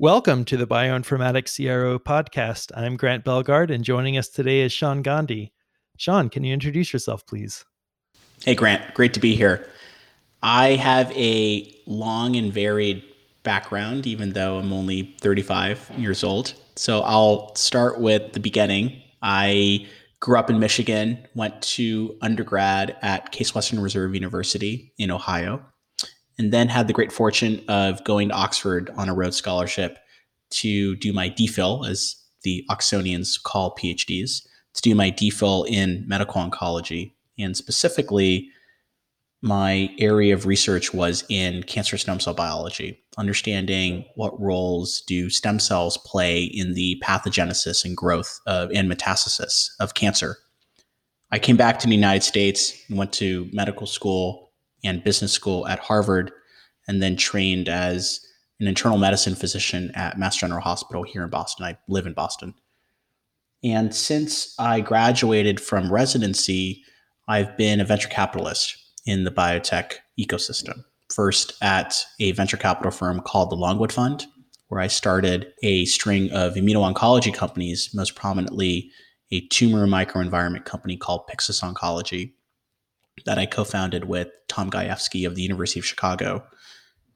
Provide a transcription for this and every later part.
Welcome to the Bioinformatics CRO podcast. I'm Grant Belgard, and joining us today is Shaan Gandhi. Shaan, can you introduce yourself, please? Hey, Grant. Great to be here. I have a long and varied background, even though I'm only 35 years old. So I'll start with the beginning. I grew up in Michigan, went to undergrad at Case Western Reserve University in Ohio, and then had the great fortune of going to Oxford on a Rhodes Scholarship to do my DPhil, as the Oxonians call PhDs, to do my DPhil in medical oncology. And specifically, my area of research was in cancer stem cell biology, understanding what roles do stem cells play in the pathogenesis and growth of and metastasis of cancer. I came back to the United States and went to medical school and business school at Harvard, and then trained as an internal medicine physician at Mass General Hospital here in Boston. I live in Boston. And since I graduated from residency, I've been a venture capitalist in the biotech ecosystem. First at a venture capital firm called the Longwood Fund, where I started a string of immuno-oncology companies, most prominently a tumor microenvironment company called Pyxis Oncology that I co-founded with Tom Gajewski of the University of Chicago.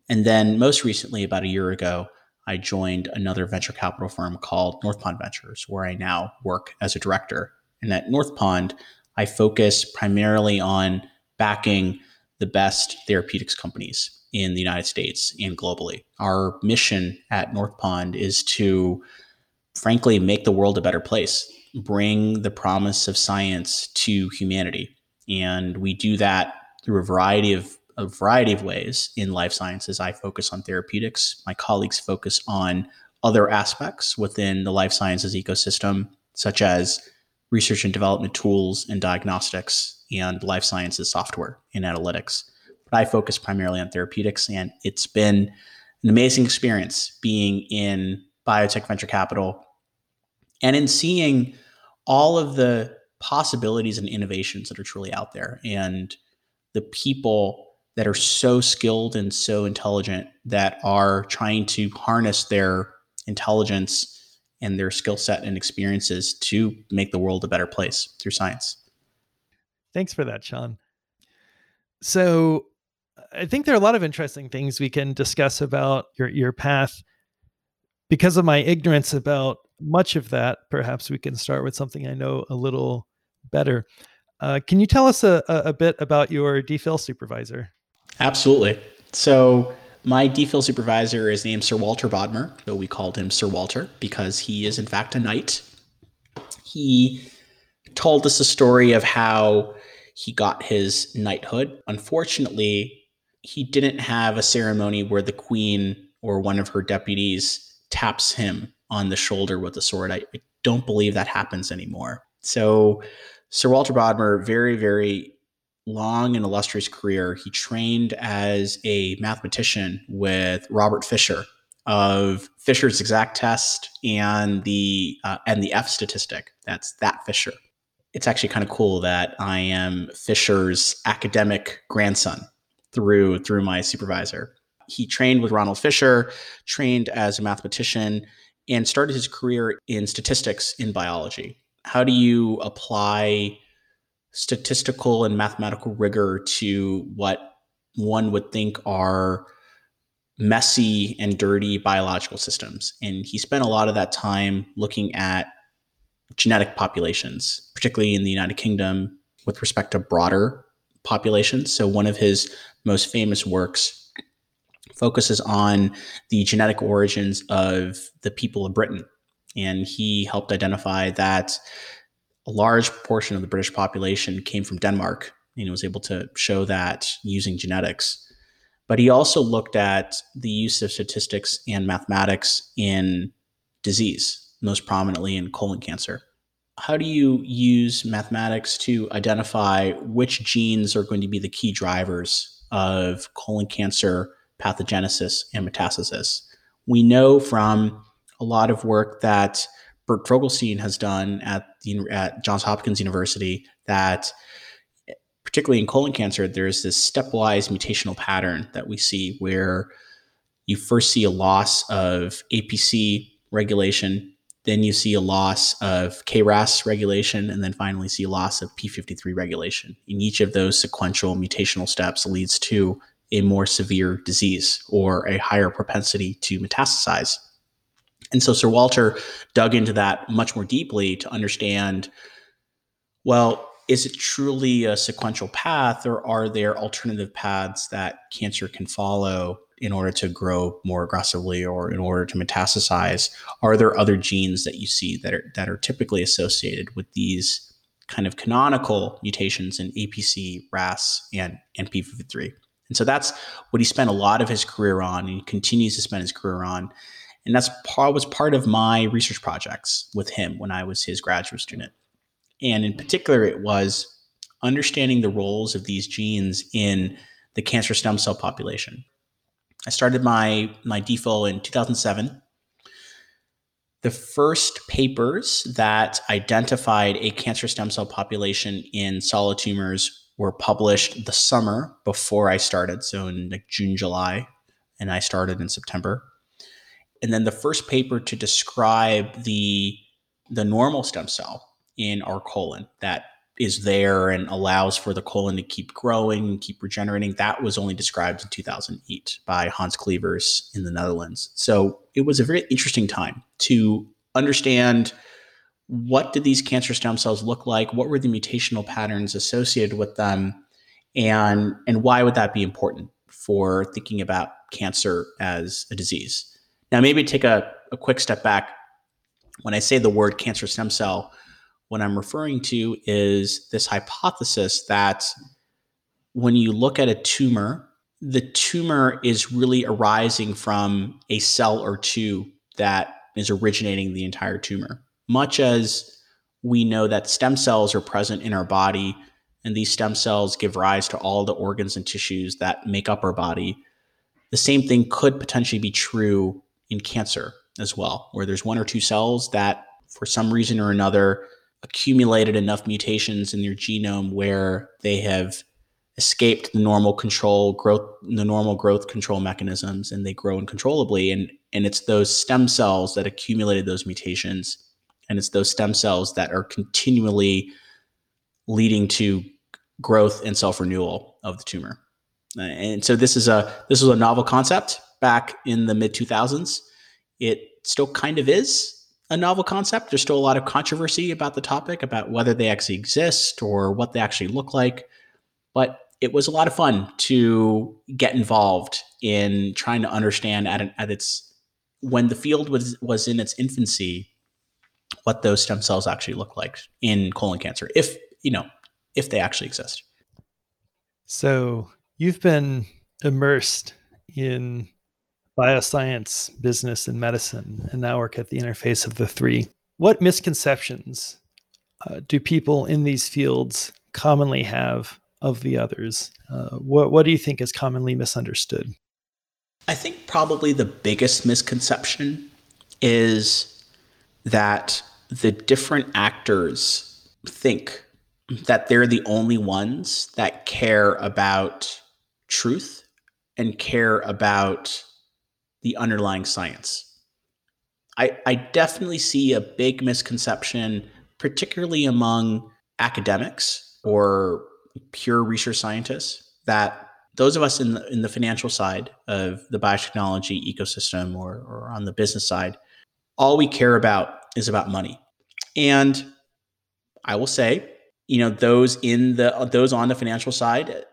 And then most recently, about a year ago, I joined another venture capital firm called Northpond Ventures, where I now work as a director. And at Northpond, I focus primarily on backing the best therapeutics companies in the United States and globally. Our mission at Northpond is to, frankly, make the world a better place, bring the promise of science to humanity. And we do that through a variety of a variety of ways in life sciences. I focus on therapeutics. My colleagues focus on other aspects within the life sciences ecosystem, such as research and development tools and diagnostics and life sciences software and analytics. But I focus primarily on therapeutics, and it's been an amazing experience being in biotech venture capital and in seeing all of the possibilities and innovations that are truly out there and the people that are so skilled and so intelligent that are trying to harness their intelligence and their skill set and experiences to make the world a better place through science. Thanks for that, Shaan. So, I think there are a lot of interesting things we can discuss about your your path. Because of my ignorance about much of that, perhaps we can start with something I know a little better. Uh, can you tell us a, a bit about your DPhil supervisor? Absolutely. So, my DPhil supervisor is named Sir Walter Bodmer. though we called him Sir Walter because he is, in fact, a knight. He told us a story of how he got his knighthood. Unfortunately, he didn't have a ceremony where the queen or one of her deputies taps him on the shoulder with a sword. I, I don't believe that happens anymore. So, Sir Walter Bodmer, very, very long and illustrious career. He trained as a mathematician with Robert Fisher of Fisher's exact test and the uh, and the F statistic. That's that Fisher it's actually kind of cool that I am Fisher's academic grandson through through my supervisor. He trained with Ronald Fisher, trained as a mathematician, and started his career in statistics in biology. How do you apply statistical and mathematical rigor to what one would think are messy and dirty biological systems? And he spent a lot of that time looking at genetic populations, particularly in the United Kingdom with respect to broader populations. So, one of his most famous works focuses on the genetic origins of the people of Britain. And he helped identify that a large portion of the British population came from Denmark and was able to show that using genetics. But he also looked at the use of statistics and mathematics in disease most prominently in colon cancer. How do you use mathematics to identify which genes are going to be the key drivers of colon cancer pathogenesis and metastasis? We know from a lot of work that Bert Vogelstein has done at, the, at Johns Hopkins University that particularly in colon cancer, there's this stepwise mutational pattern that we see where you first see a loss of APC regulation, then you see a loss of KRAS regulation, and then finally see a loss of P53 regulation. In each of those sequential mutational steps leads to a more severe disease or a higher propensity to metastasize. And so Sir Walter dug into that much more deeply to understand well, is it truly a sequential path or are there alternative paths that cancer can follow in order to grow more aggressively or in order to metastasize? Are there other genes that you see that are that are typically associated with these kind of canonical mutations in APC, RAS, and, and P53? And so that's what he spent a lot of his career on, and he continues to spend his career on. And that's part was part of my research projects with him when I was his graduate student. And in particular, it was understanding the roles of these genes in the cancer stem cell population. I started my my DPhil in 2007. The first papers that identified a cancer stem cell population in solid tumors were published the summer before I started, so in like June, July, and I started in September. And then the first paper to describe the the normal stem cell in our colon that is there and allows for the colon to keep growing and keep regenerating. That was only described in 2008 by Hans Clevers in the Netherlands. So it was a very interesting time to understand what did these cancer stem cells look like? What were the mutational patterns associated with them? And, and why would that be important for thinking about cancer as a disease? Now, maybe take a, a quick step back. When I say the word cancer stem cell, what I'm referring to is this hypothesis that when you look at a tumor, the tumor is really arising from a cell or two that is originating the entire tumor much as we know that stem cells are present in our body and these stem cells give rise to all the organs and tissues that make up our body, the same thing could potentially be true in cancer as well, where there's one or two cells that, for some reason or another, accumulated enough mutations in their genome where they have escaped the normal control growth the normal growth control mechanisms and they grow uncontrollably and and it's those stem cells that accumulated those mutations and it's those stem cells that are continually leading to growth and self renewal of the tumor. Uh, and so this is a this was a novel concept back in the mid 2000s. It still kind of is a novel concept. There's still a lot of controversy about the topic, about whether they actually exist or what they actually look like. But it was a lot of fun to get involved in trying to understand at, an, at its when the field was was in its infancy what those stem cells actually look like in colon cancer, if you know, if they actually exist. So you've been immersed in bioscience, business, and medicine, and now work at the interface of the three. What misconceptions uh, do people in these fields commonly have of the others? Uh, what, what do you think is commonly misunderstood? I think probably the biggest misconception is that the different actors think that they're the only ones that care about truth and care about the underlying science. I, I definitely see a big misconception, particularly among academics or pure research scientists, that those of us in the, in the financial side of the biotechnology ecosystem or, or on the business side, all we care about is about money. And I will say, you know, those in the those on the financial side,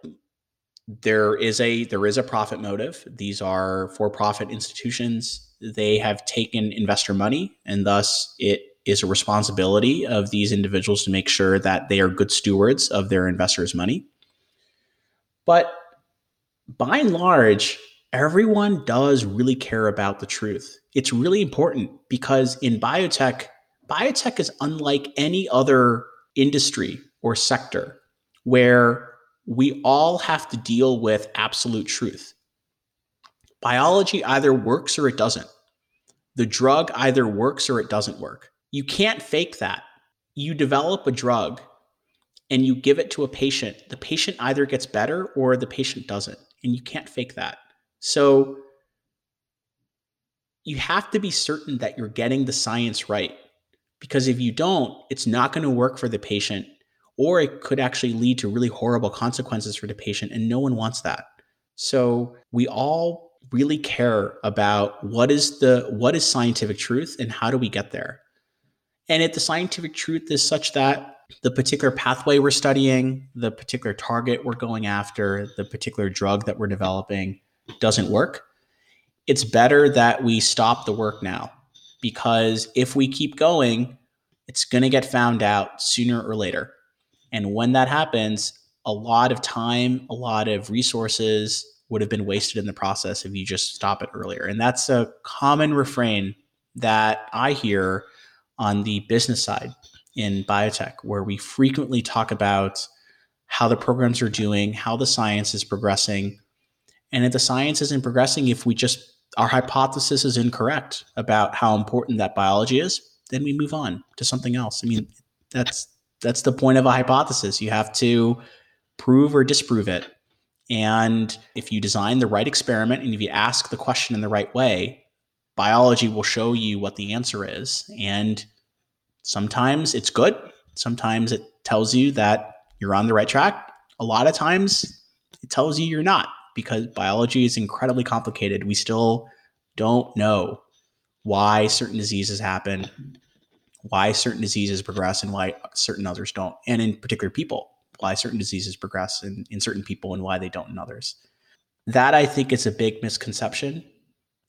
there is a there is a profit motive. These are for-profit institutions. They have taken investor money, and thus it is a responsibility of these individuals to make sure that they are good stewards of their investors' money. But by and large, everyone does really care about the truth. It's really important because in biotech, biotech is unlike any other industry or sector where we all have to deal with absolute truth. Biology either works or it doesn't. The drug either works or it doesn't work. You can't fake that. You develop a drug and you give it to a patient. The patient either gets better or the patient doesn't. And you can't fake that. So you have to be certain that you're getting the science right. Because if you don't, it's not going to work for the patient, or it could actually lead to really horrible consequences for the patient. And no one wants that. So we all really care about what is the what is scientific truth and how do we get there. And if the scientific truth is such that the particular pathway we're studying, the particular target we're going after, the particular drug that we're developing doesn't work, it's better that we stop the work now because if we keep going, it's going to get found out sooner or later. And when that happens, a lot of time, a lot of resources would have been wasted in the process if you just stop it earlier. And that's a common refrain that I hear on the business side in biotech, where we frequently talk about how the programs are doing, how the science is progressing. And if the science isn't progressing, if we just, our hypothesis is incorrect about how important that biology is, then we move on to something else. I mean, that's, that's the point of a hypothesis. You have to prove or disprove it. And if you design the right experiment and if you ask the question in the right way, biology will show you what the answer is. And Sometimes it's good. Sometimes it tells you that you're on the right track. A lot of times it tells you you're not because biology is incredibly complicated. We still don't know why certain diseases happen, why certain diseases progress, and why certain others don't. And in particular, people, why certain diseases progress in, in certain people and why they don't in others. That I think is a big misconception.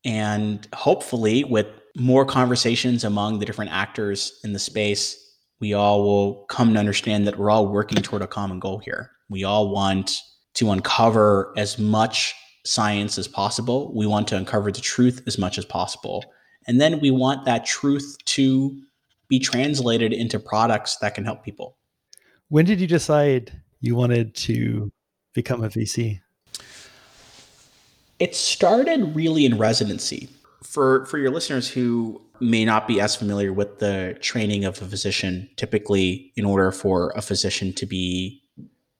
And hopefully, with more conversations among the different actors in the space, we all will come to understand that we're all working toward a common goal here. We all want to uncover as much science as possible. We want to uncover the truth as much as possible. And then we want that truth to be translated into products that can help people. When did you decide you wanted to become a VC? It started really in residency for for your listeners who may not be as familiar with the training of a physician, typically, in order for a physician to be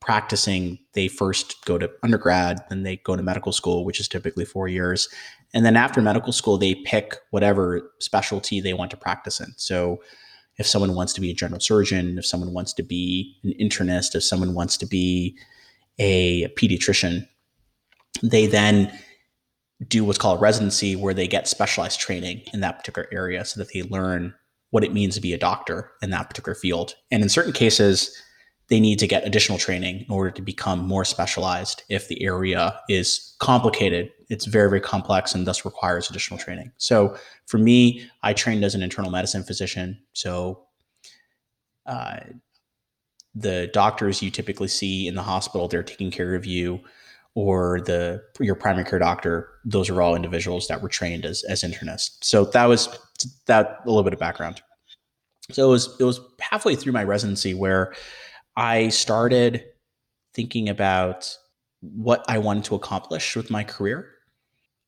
practicing, they first go to undergrad, then they go to medical school, which is typically four years. And then after medical school, they pick whatever specialty they want to practice in. So if someone wants to be a general surgeon, if someone wants to be an internist, if someone wants to be a pediatrician, they then do what's called residency, where they get specialized training in that particular area so that they learn what it means to be a doctor in that particular field. And in certain cases, they need to get additional training in order to become more specialized if the area is complicated. It's very, very complex and thus requires additional training. So for me, I trained as an internal medicine physician. So uh, the doctors you typically see in the hospital, they're taking care of you or the your primary care doctor those are all individuals that were trained as as internists so that was that a little bit of background so it was it was halfway through my residency where i started thinking about what i wanted to accomplish with my career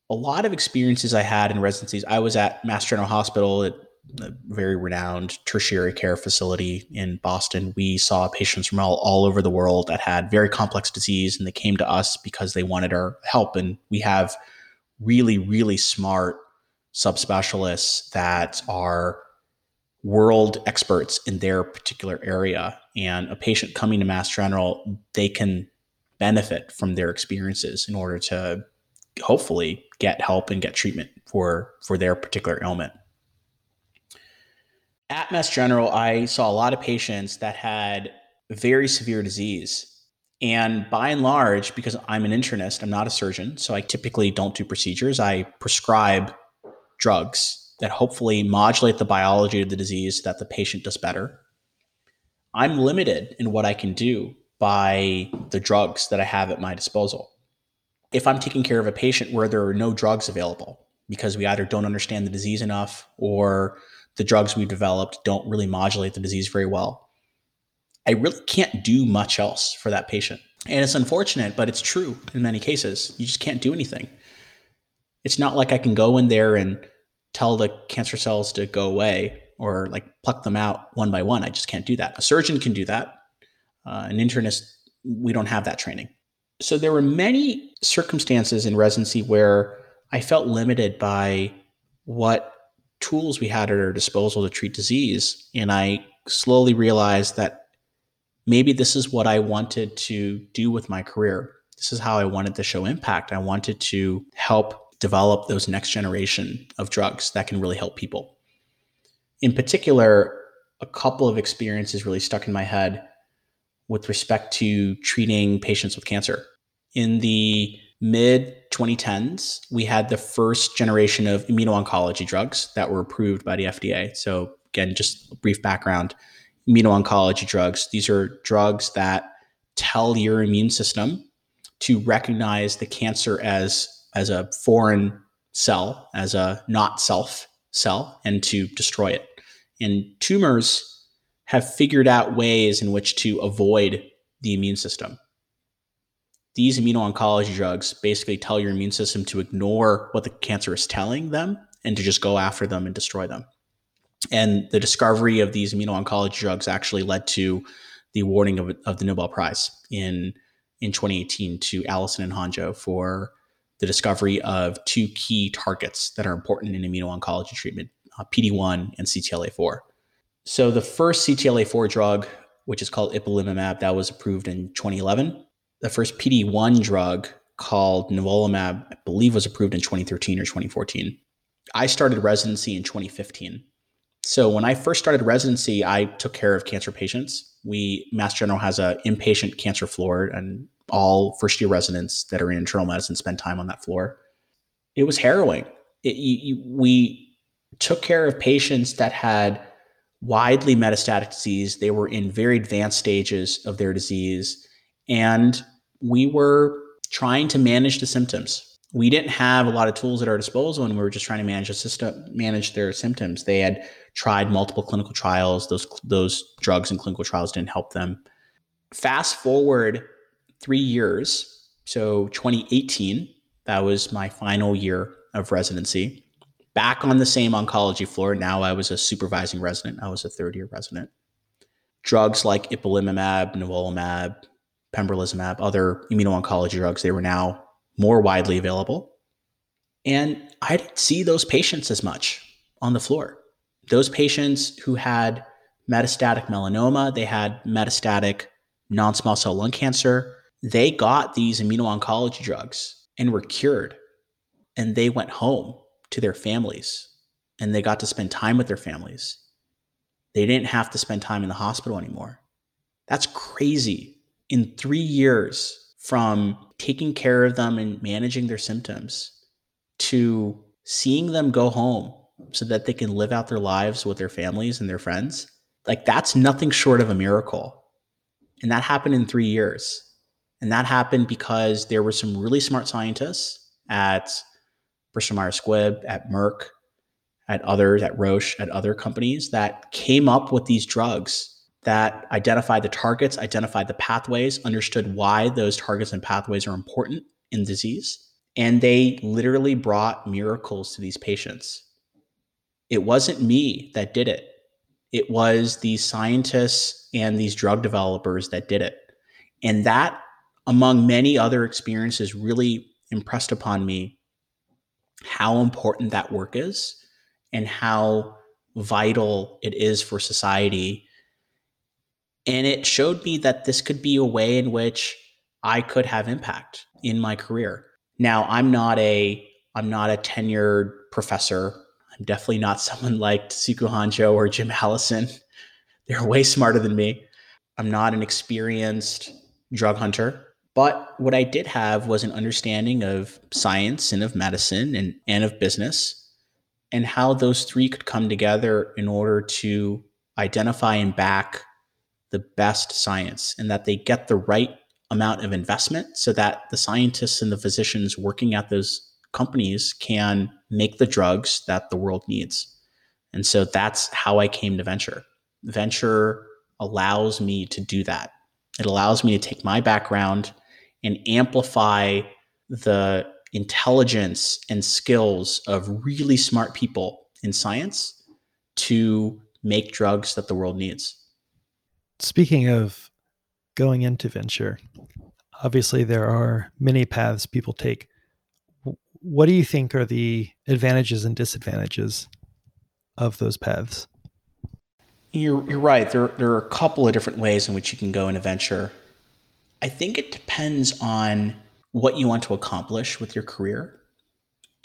a lot of experiences i had in residencies i was at mass general hospital at a very renowned tertiary care facility in Boston. We saw patients from all, all over the world that had very complex disease, and they came to us because they wanted our help. And we have really, really smart subspecialists that are world experts in their particular area. And a patient coming to Mass General, they can benefit from their experiences in order to hopefully get help and get treatment for for their particular ailment at Mass General, I saw a lot of patients that had very severe disease. And by and large, because I'm an internist, I'm not a surgeon, so I typically don't do procedures. I prescribe drugs that hopefully modulate the biology of the disease so that the patient does better. I'm limited in what I can do by the drugs that I have at my disposal. If I'm taking care of a patient where there are no drugs available because we either don't understand the disease enough or the drugs we've developed don't really modulate the disease very well. I really can't do much else for that patient. And it's unfortunate, but it's true in many cases. You just can't do anything. It's not like I can go in there and tell the cancer cells to go away or like pluck them out one by one. I just can't do that. A surgeon can do that. Uh, an internist, we don't have that training. So there were many circumstances in residency where I felt limited by what tools we had at our disposal to treat disease. And I slowly realized that maybe this is what I wanted to do with my career. This is how I wanted to show impact. I wanted to help develop those next generation of drugs that can really help people. In particular, a couple of experiences really stuck in my head with respect to treating patients with cancer. In the mid 2010s, we had the first generation of immuno-oncology drugs that were approved by the FDA. So again, just a brief background, immuno-oncology drugs, these are drugs that tell your immune system to recognize the cancer as as a foreign cell, as a not self cell and to destroy it. And tumors have figured out ways in which to avoid the immune system these immuno-oncology drugs basically tell your immune system to ignore what the cancer is telling them and to just go after them and destroy them. And the discovery of these immuno-oncology drugs actually led to the awarding of, of the Nobel Prize in in 2018 to Allison and Honjo for the discovery of two key targets that are important in immuno-oncology treatment, uh, PD-1 and CTLA-4. So the first CTLA-4 drug, which is called ipilimumab, that was approved in 2011 the first PD1 drug called nivolumab, I believe, was approved in 2013 or 2014. I started residency in 2015. So when I first started residency, I took care of cancer patients. We Mass General has an inpatient cancer floor, and all first year residents that are in internal medicine spend time on that floor. It was harrowing. It, you, you, we took care of patients that had widely metastatic disease. They were in very advanced stages of their disease, and we were trying to manage the symptoms. We didn't have a lot of tools at our disposal, and we were just trying to manage the system, manage their symptoms. They had tried multiple clinical trials; those those drugs and clinical trials didn't help them. Fast forward three years, so 2018, that was my final year of residency. Back on the same oncology floor. Now I was a supervising resident. I was a third year resident. Drugs like ipilimumab, nivolumab, pembrolizumab, other immuno-oncology drugs, they were now more widely available. And I didn't see those patients as much on the floor. Those patients who had metastatic melanoma, they had metastatic non-small cell lung cancer, they got these immuno-oncology drugs and were cured. And they went home to their families and they got to spend time with their families. They didn't have to spend time in the hospital anymore. That's crazy in three years from taking care of them and managing their symptoms to seeing them go home so that they can live out their lives with their families and their friends, like that's nothing short of a miracle. And that happened in three years. And that happened because there were some really smart scientists at Bristol Myers Squibb, at Merck, at others, at Roche, at other companies that came up with these drugs that identified the targets, identified the pathways, understood why those targets and pathways are important in disease. And they literally brought miracles to these patients. It wasn't me that did it, it was these scientists and these drug developers that did it. And that, among many other experiences, really impressed upon me how important that work is and how vital it is for society and it showed me that this could be a way in which I could have impact in my career. Now, I'm not a I'm not a tenured professor. I'm definitely not someone like Tasuku Honjo or Jim Allison. They're way smarter than me. I'm not an experienced drug hunter. But what I did have was an understanding of science and of medicine and, and of business and how those three could come together in order to identify and back the best science and that they get the right amount of investment so that the scientists and the physicians working at those companies can make the drugs that the world needs. And so that's how I came to venture. Venture allows me to do that. It allows me to take my background and amplify the intelligence and skills of really smart people in science to make drugs that the world needs speaking of going into venture, obviously there are many paths people take. what do you think are the advantages and disadvantages of those paths? You're, you're right. There, there are a couple of different ways in which you can go in a venture. I think it depends on what you want to accomplish with your career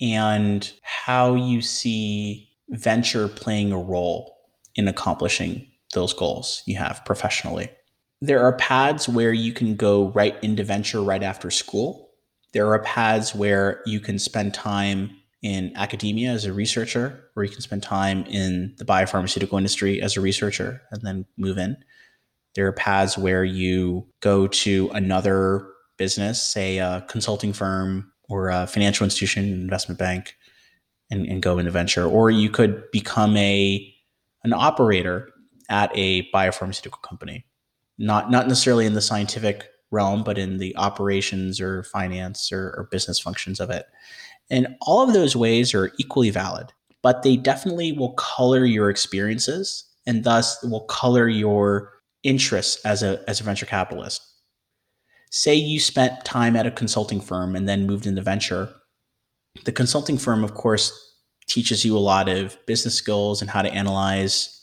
and how you see venture playing a role in accomplishing those goals you have professionally. There are paths where you can go right into venture right after school. There are paths where you can spend time in academia as a researcher, or you can spend time in the biopharmaceutical industry as a researcher and then move in. There are paths where you go to another business, say a consulting firm or a financial institution, investment bank, and, and go into venture. Or you could become a an operator at a biopharmaceutical company. Not not necessarily in the scientific realm, but in the operations or finance or, or business functions of it. And all of those ways are equally valid, but they definitely will color your experiences and thus will color your interests as a as a venture capitalist. Say you spent time at a consulting firm and then moved into venture. The consulting firm, of course, teaches you a lot of business skills and how to analyze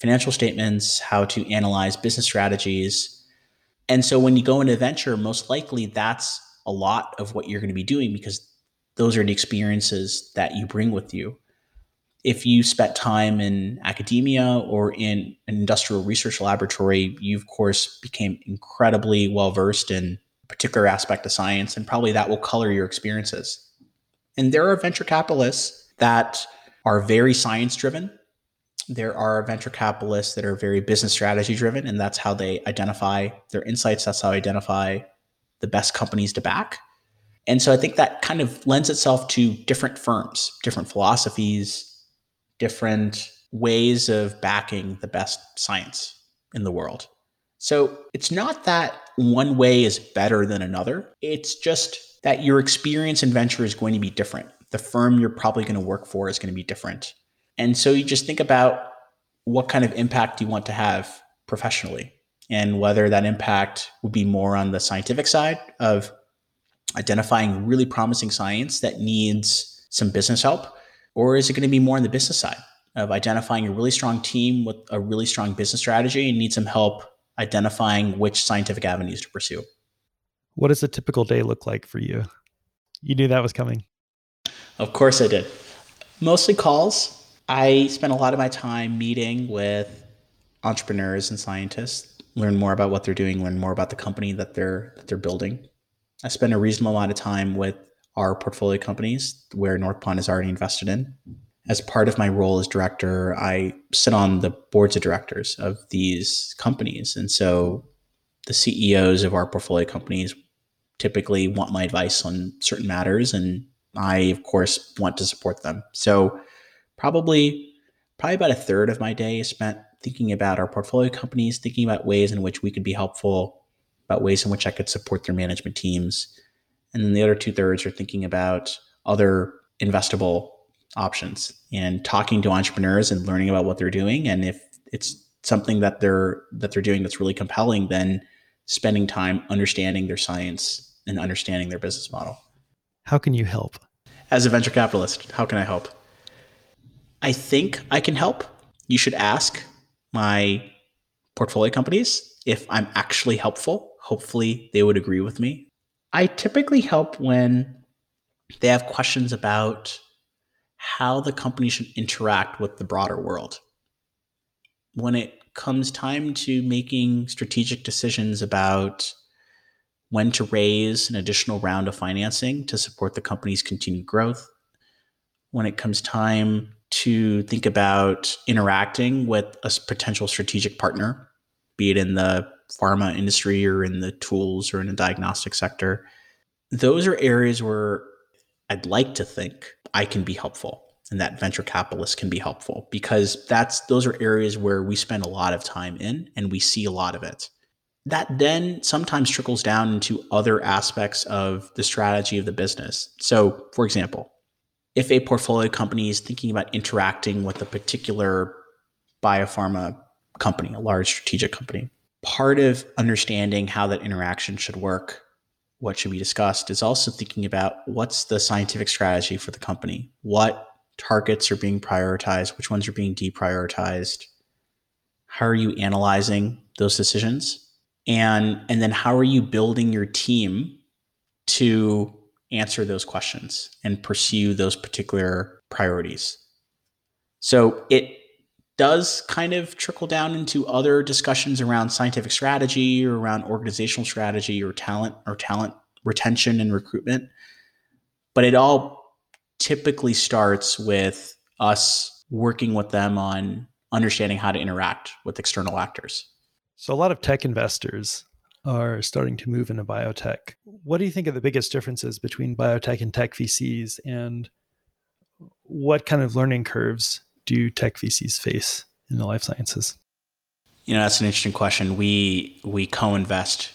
financial statements, how to analyze business strategies. And so when you go into venture, most likely that's a lot of what you're going to be doing because those are the experiences that you bring with you. If you spent time in academia or in an industrial research laboratory, you of course became incredibly well versed in a particular aspect of science, and probably that will color your experiences. And there are venture capitalists that are very science driven. There are venture capitalists that are very business strategy driven, and that's how they identify their insights. That's how they identify the best companies to back. And so I think that kind of lends itself to different firms, different philosophies, different ways of backing the best science in the world. So it's not that one way is better than another. It's just that your experience in venture is going to be different. The firm you're probably going to work for is going to be different. And so you just think about what kind of impact you want to have professionally and whether that impact would be more on the scientific side of identifying really promising science that needs some business help? Or is it going to be more on the business side of identifying a really strong team with a really strong business strategy and need some help identifying which scientific avenues to pursue? What does a typical day look like for you? You knew that was coming. Of course I did. Mostly calls. I spend a lot of my time meeting with entrepreneurs and scientists, learn more about what they're doing, learn more about the company that they're that they're building, I spend a reasonable amount of time with our portfolio companies where Northpond is already invested in. As part of my role as director, I sit on the boards of directors of these companies. And so the CEOs of our portfolio companies typically want my advice on certain matters. And I, of course, want to support them. So probably, probably about a third of my day is spent thinking about our portfolio companies, thinking about ways in which we could be helpful about ways in which I could support their management teams. And then the other two thirds are thinking about other investable options and talking to entrepreneurs and learning about what they're doing. And if it's something that they're that they're doing that's really compelling, then spending time understanding their science and understanding their business model. How can you help? As a venture capitalist, how can I help? I think I can help. You should ask my portfolio companies if I'm actually helpful hopefully they would agree with me. I typically help when they have questions about how the company should interact with the broader world. When it comes time to making strategic decisions about when to raise an additional round of financing to support the company's continued growth, when it comes time to think about interacting with a potential strategic partner, be it in the pharma industry or in the tools or in the diagnostic sector, those are areas where I'd like to think I can be helpful and that venture capitalists can be helpful because that's those are areas where we spend a lot of time in and we see a lot of it. That then sometimes trickles down into other aspects of the strategy of the business. So, for example, if a portfolio company is thinking about interacting with a particular biopharma company, a large strategic company, part of understanding how that interaction should work what should be discussed is also thinking about what's the scientific strategy for the company? What targets are being prioritized? Which ones are being deprioritized? How are you analyzing those decisions? And, and then how are you building your team to answer those questions and pursue those particular priorities? So it does kind of trickle down into other discussions around scientific strategy or around organizational strategy or talent or talent retention and recruitment. But it all typically starts with us working with them on understanding how to interact with external actors. So, a lot of tech investors are starting to move into biotech. What do you think are the biggest differences between biotech and tech VCs? And what kind of learning curves do tech VCs face in the life sciences? You know, that's an interesting question. We we co-invest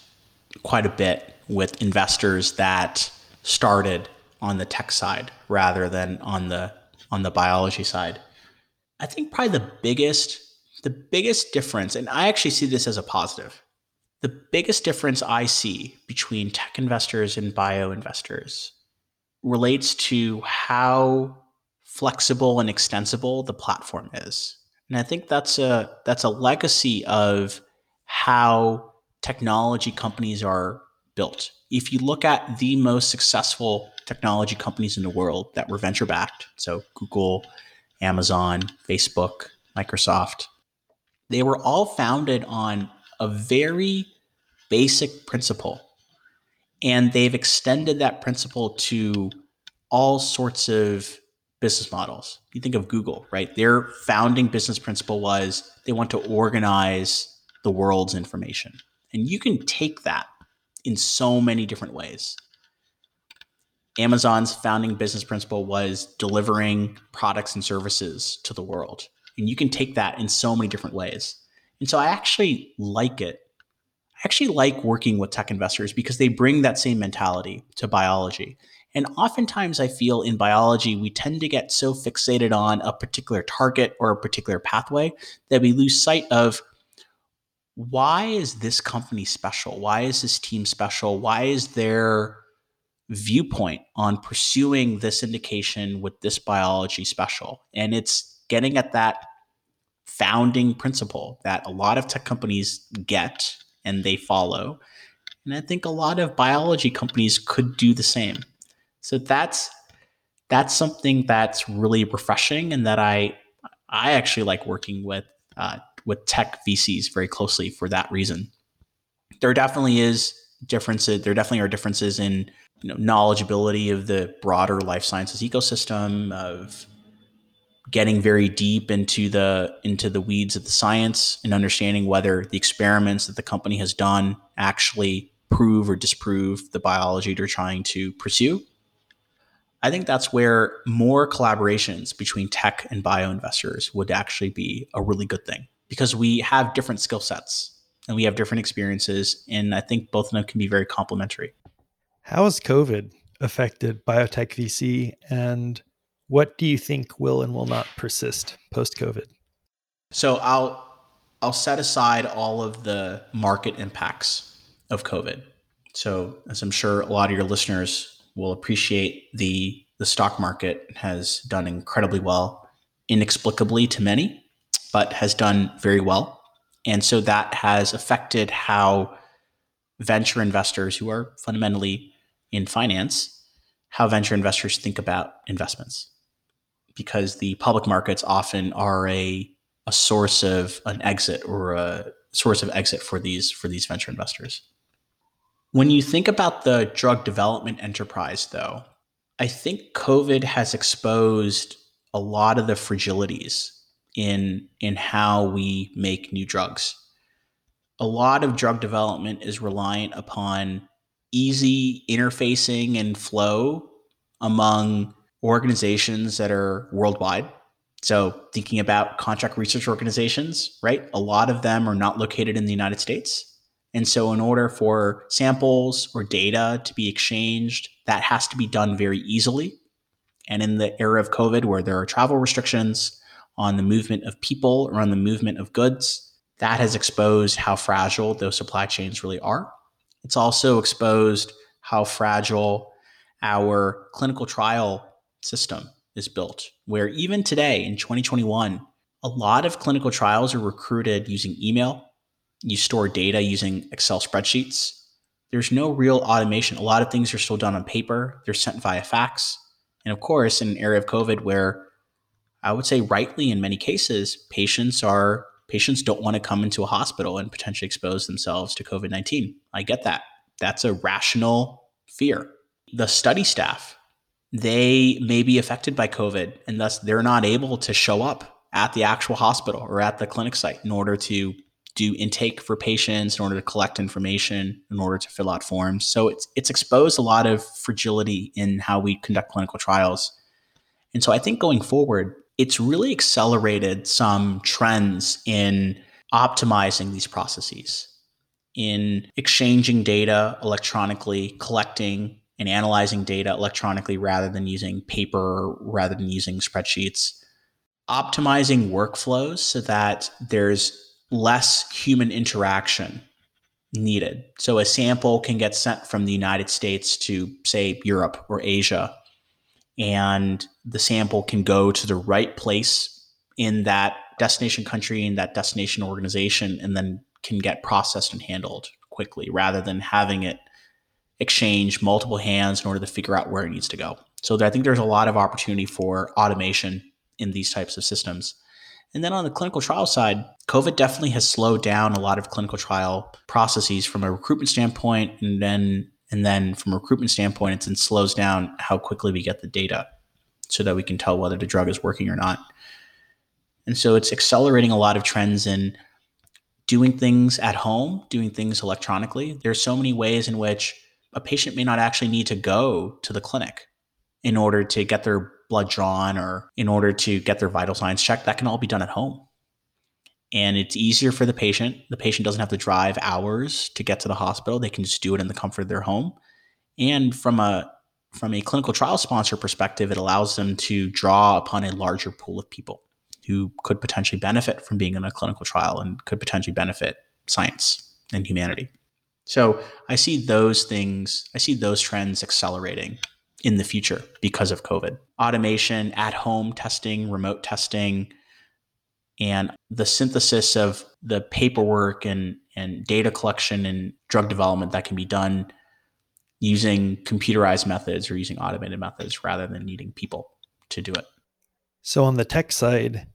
quite a bit with investors that started on the tech side rather than on the on the biology side. I think probably the biggest the biggest difference and I actually see this as a positive. The biggest difference I see between tech investors and bio investors relates to how flexible and extensible the platform is. And I think that's a that's a legacy of how technology companies are built. If you look at the most successful technology companies in the world that were venture backed, so Google, Amazon, Facebook, Microsoft, they were all founded on a very basic principle. And they've extended that principle to all sorts of business models. You think of Google, right? Their founding business principle was they want to organize the world's information. And you can take that in so many different ways. Amazon's founding business principle was delivering products and services to the world. And you can take that in so many different ways. And so I actually like it. I actually like working with tech investors because they bring that same mentality to biology. And oftentimes, I feel in biology, we tend to get so fixated on a particular target or a particular pathway that we lose sight of why is this company special? Why is this team special? Why is their viewpoint on pursuing this indication with this biology special? And it's getting at that founding principle that a lot of tech companies get and they follow. And I think a lot of biology companies could do the same. So that's that's something that's really refreshing, and that I I actually like working with uh, with tech VCs very closely for that reason. There definitely is differences. There definitely are differences in you know, knowledgeability of the broader life sciences ecosystem of getting very deep into the into the weeds of the science and understanding whether the experiments that the company has done actually prove or disprove the biology they're trying to pursue I think that's where more collaborations between tech and bio investors would actually be a really good thing because we have different skill sets and we have different experiences. And I think both of them can be very complementary. How has COVID affected biotech VC and what do you think will and will not persist post COVID? So I'll I'll set aside all of the market impacts of COVID. So as I'm sure a lot of your listeners will appreciate the the stock market has done incredibly well, inexplicably to many, but has done very well. And so that has affected how venture investors who are fundamentally in finance, how venture investors think about investments. Because the public markets often are a, a source of an exit or a source of exit for these for these venture investors. When you think about the drug development enterprise, though, I think COVID has exposed a lot of the fragilities in in how we make new drugs. A lot of drug development is reliant upon easy interfacing and flow among organizations that are worldwide. So, thinking about contract research organizations, right? A lot of them are not located in the United States. And so, in order for samples or data to be exchanged, that has to be done very easily. And in the era of COVID, where there are travel restrictions on the movement of people or on the movement of goods, that has exposed how fragile those supply chains really are. It's also exposed how fragile our clinical trial system is built, where even today in 2021, a lot of clinical trials are recruited using email. You store data using Excel spreadsheets. There's no real automation. A lot of things are still done on paper, they're sent via fax. And of course, in an area of COVID where I would say rightly in many cases, patients are patients don't want to come into a hospital and potentially expose themselves to COVID-19. I get that. That's a rational fear. The study staff, they may be affected by COVID and thus they're not able to show up at the actual hospital or at the clinic site in order to do intake for patients, in order to collect information, in order to fill out forms. So it's it's exposed a lot of fragility in how we conduct clinical trials. And so I think going forward, it's really accelerated some trends in optimizing these processes, in exchanging data electronically, collecting and analyzing data electronically rather than using paper, rather than using spreadsheets, optimizing workflows so that there's less human interaction needed. So a sample can get sent from the United States to, say, Europe or Asia, and the sample can go to the right place in that destination country, in that destination organization, and then can get processed and handled quickly rather than having it exchange multiple hands in order to figure out where it needs to go. So I think there's a lot of opportunity for automation in these types of systems. And then on the clinical trial side, COVID definitely has slowed down a lot of clinical trial processes from a recruitment standpoint, and then and then from a recruitment standpoint, it slows down how quickly we get the data, so that we can tell whether the drug is working or not. And so it's accelerating a lot of trends in doing things at home, doing things electronically. There's so many ways in which a patient may not actually need to go to the clinic in order to get their blood drawn or in order to get their vital signs checked, that can all be done at home. And it's easier for the patient. The patient doesn't have to drive hours to get to the hospital. They can just do it in the comfort of their home. And from a from a clinical trial sponsor perspective, it allows them to draw upon a larger pool of people who could potentially benefit from being in a clinical trial and could potentially benefit science and humanity. So I see those things, I see those trends accelerating in the future because of COVID. Automation, at home testing, remote testing, and the synthesis of the paperwork and, and data collection and drug development that can be done using computerized methods or using automated methods rather than needing people to do it. So, on the tech side,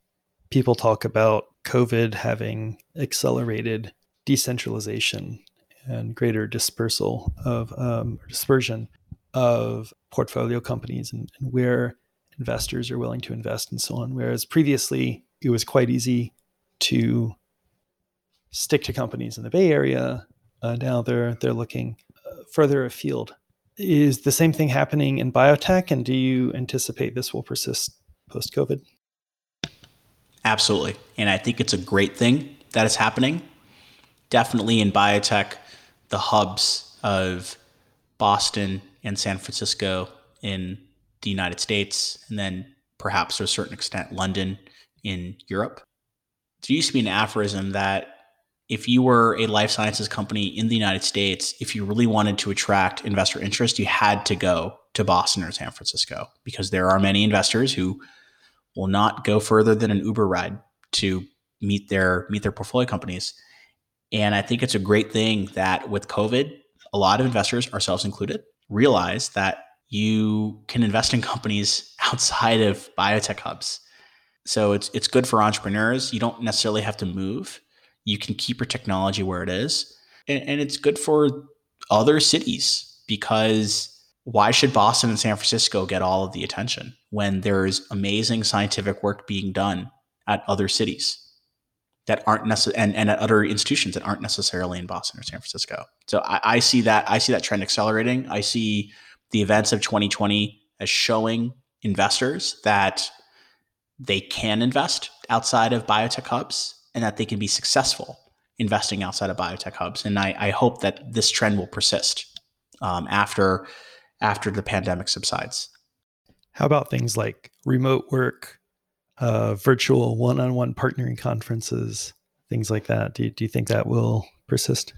people talk about COVID having accelerated decentralization and greater dispersal of um, dispersion of portfolio companies and, and where investors are willing to invest and so on. Whereas previously, it was quite easy to stick to companies in the Bay Area. Uh, now they're they're looking uh, further afield. Is the same thing happening in biotech, and do you anticipate this will persist post COVID? Absolutely, and I think it's a great thing that is happening. Definitely in biotech, the hubs of Boston and San Francisco in the United States, and then perhaps to a certain extent London in Europe. There used to be an aphorism that if you were a life sciences company in the United States, if you really wanted to attract investor interest, you had to go to Boston or San Francisco because there are many investors who will not go further than an Uber ride to meet their meet their portfolio companies. And I think it's a great thing that with COVID, a lot of investors, ourselves included, realize that you can invest in companies outside of biotech hubs. So it's it's good for entrepreneurs. You don't necessarily have to move. You can keep your technology where it is. And, and it's good for other cities because why should Boston and San Francisco get all of the attention when there's amazing scientific work being done at other cities that aren't necessarily and, and at other institutions that aren't necessarily in Boston or San Francisco. So I, I see that I see that trend accelerating. I see the events of 2020 as showing investors that they can invest outside of biotech hubs and that they can be successful investing outside of biotech hubs. And I, I hope that this trend will persist um, after after the pandemic subsides. How about things like remote work, uh, virtual one-on-one partnering conferences, things like that? Do you, do you think that will persist?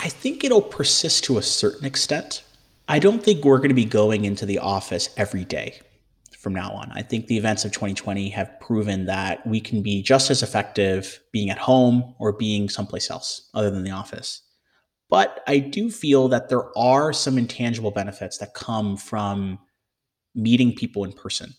I think it'll persist to a certain extent. I don't think we're going to be going into the office every day from now on. I think the events of 2020 have proven that we can be just as effective being at home or being someplace else other than the office. But I do feel that there are some intangible benefits that come from meeting people in person.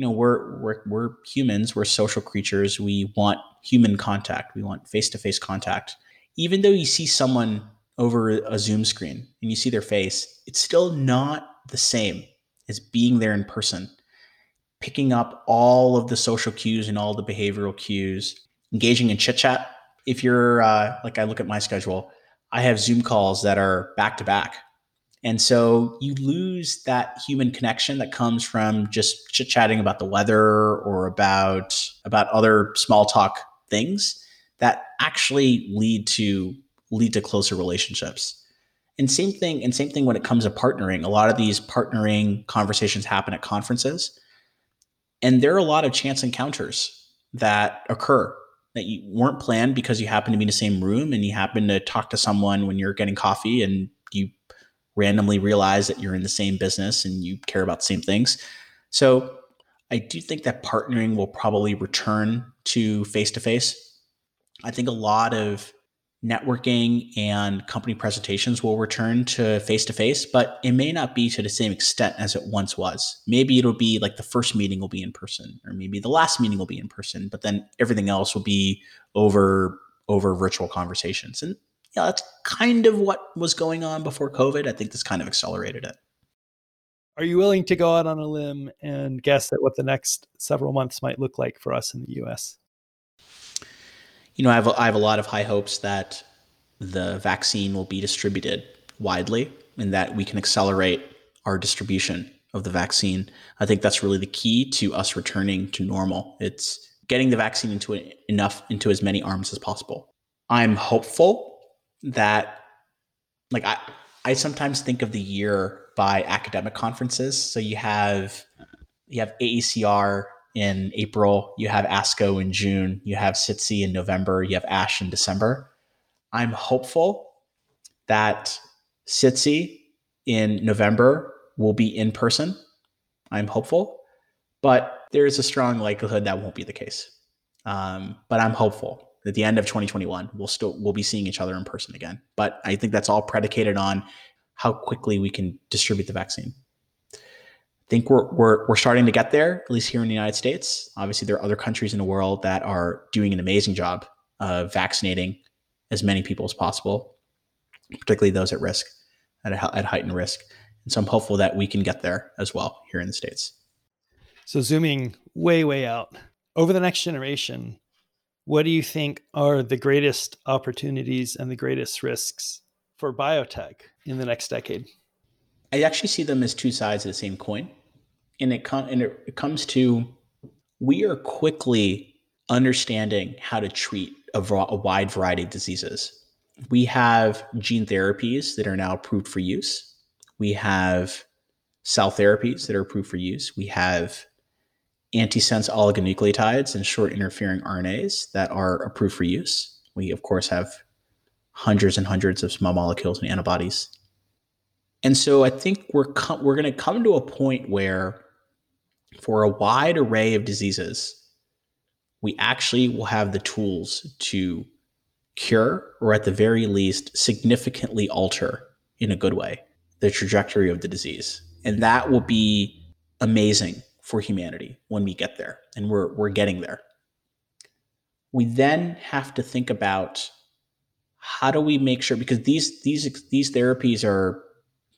You know, we're we're we're humans, we're social creatures. We want human contact. We want face-to-face contact. Even though you see someone over a Zoom screen and you see their face, it's still not the same as being there in person, picking up all of the social cues and all the behavioral cues, engaging in chit chat. If you're uh, like, I look at my schedule, I have Zoom calls that are back to back. And so you lose that human connection that comes from just chit chatting about the weather or about about other small talk things that actually lead to lead to closer relationships. And same thing, and same thing when it comes to partnering. A lot of these partnering conversations happen at conferences. And there are a lot of chance encounters that occur that you weren't planned because you happen to be in the same room and you happen to talk to someone when you're getting coffee and you randomly realize that you're in the same business and you care about the same things. So I do think that partnering will probably return to face to face. I think a lot of networking and company presentations will return to face to face, but it may not be to the same extent as it once was. Maybe it'll be like the first meeting will be in person, or maybe the last meeting will be in person, but then everything else will be over over virtual conversations. And yeah, that's kind of what was going on before COVID. I think this kind of accelerated it. Are you willing to go out on a limb and guess at what the next several months might look like for us in the US? you know, I have, a, I have a lot of high hopes that the vaccine will be distributed widely and that we can accelerate our distribution of the vaccine. I think that's really the key to us returning to normal. It's getting the vaccine into enough into as many arms as possible. I'm hopeful that like I I sometimes think of the year by academic conferences. So you have you have AACR in April, you have ASCO in June, you have SITC in November, you have ASH in December. I'm hopeful that SITC in November will be in person. I'm hopeful, but there's a strong likelihood that won't be the case. Um, but I'm hopeful at the end of 2021 we'll still we'll be seeing each other in person again. But I think that's all predicated on how quickly we can distribute the vaccine I think we're, we're, we're starting to get there, at least here in the United States. Obviously, there are other countries in the world that are doing an amazing job of vaccinating as many people as possible, particularly those at risk, at, a, at heightened risk. And so I'm hopeful that we can get there as well here in the States. So, zooming way, way out over the next generation, what do you think are the greatest opportunities and the greatest risks for biotech in the next decade? I actually see them as two sides of the same coin and it, com- and it, comes to we are quickly understanding how to treat a, a wide variety of diseases. We have gene therapies that are now approved for use. We have cell therapies that are approved for use. We have antisense oligonucleotides and short interfering RNAs that are approved for use. We, of course, have hundreds and hundreds of small molecules and antibodies. And so I think we're com- we're going to come to a point where for a wide array of diseases, we actually will have the tools to cure or at the very least significantly alter in a good way the trajectory of the disease. And that will be amazing for humanity when we get there. And we're, we're getting there. We then have to think about how do we make sure because these these these therapies are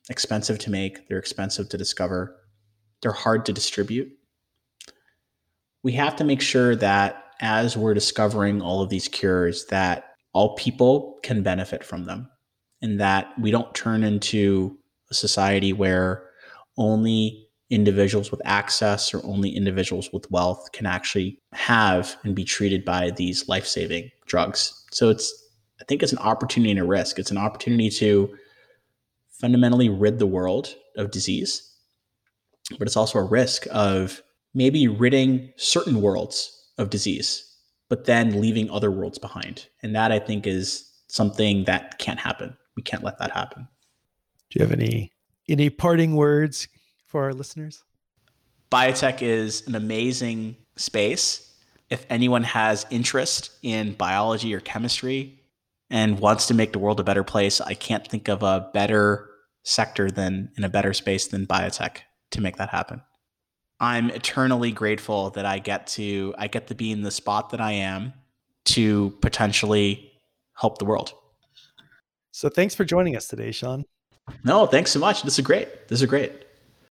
expensive to make, they're expensive to discover, they're hard to distribute. We have to make sure that as we're discovering all of these cures that all people can benefit from them and that we don't turn into a society where only individuals with access or only individuals with wealth can actually have and be treated by these life-saving drugs. So it's I think it's an opportunity and a risk. It's an opportunity to fundamentally rid the world of disease but it's also a risk of maybe ridding certain worlds of disease, but then leaving other worlds behind. And that I think is something that can't happen. We can't let that happen. Do you have any any parting words for our listeners? Biotech is an amazing space. If anyone has interest in biology or chemistry and wants to make the world a better place, I can't think of a better sector than in a better space than biotech to make that happen. I'm eternally grateful that I get to I get to be in the spot that I am to potentially help the world. So thanks for joining us today, Shaan. No, thanks so much. This is great. This is great.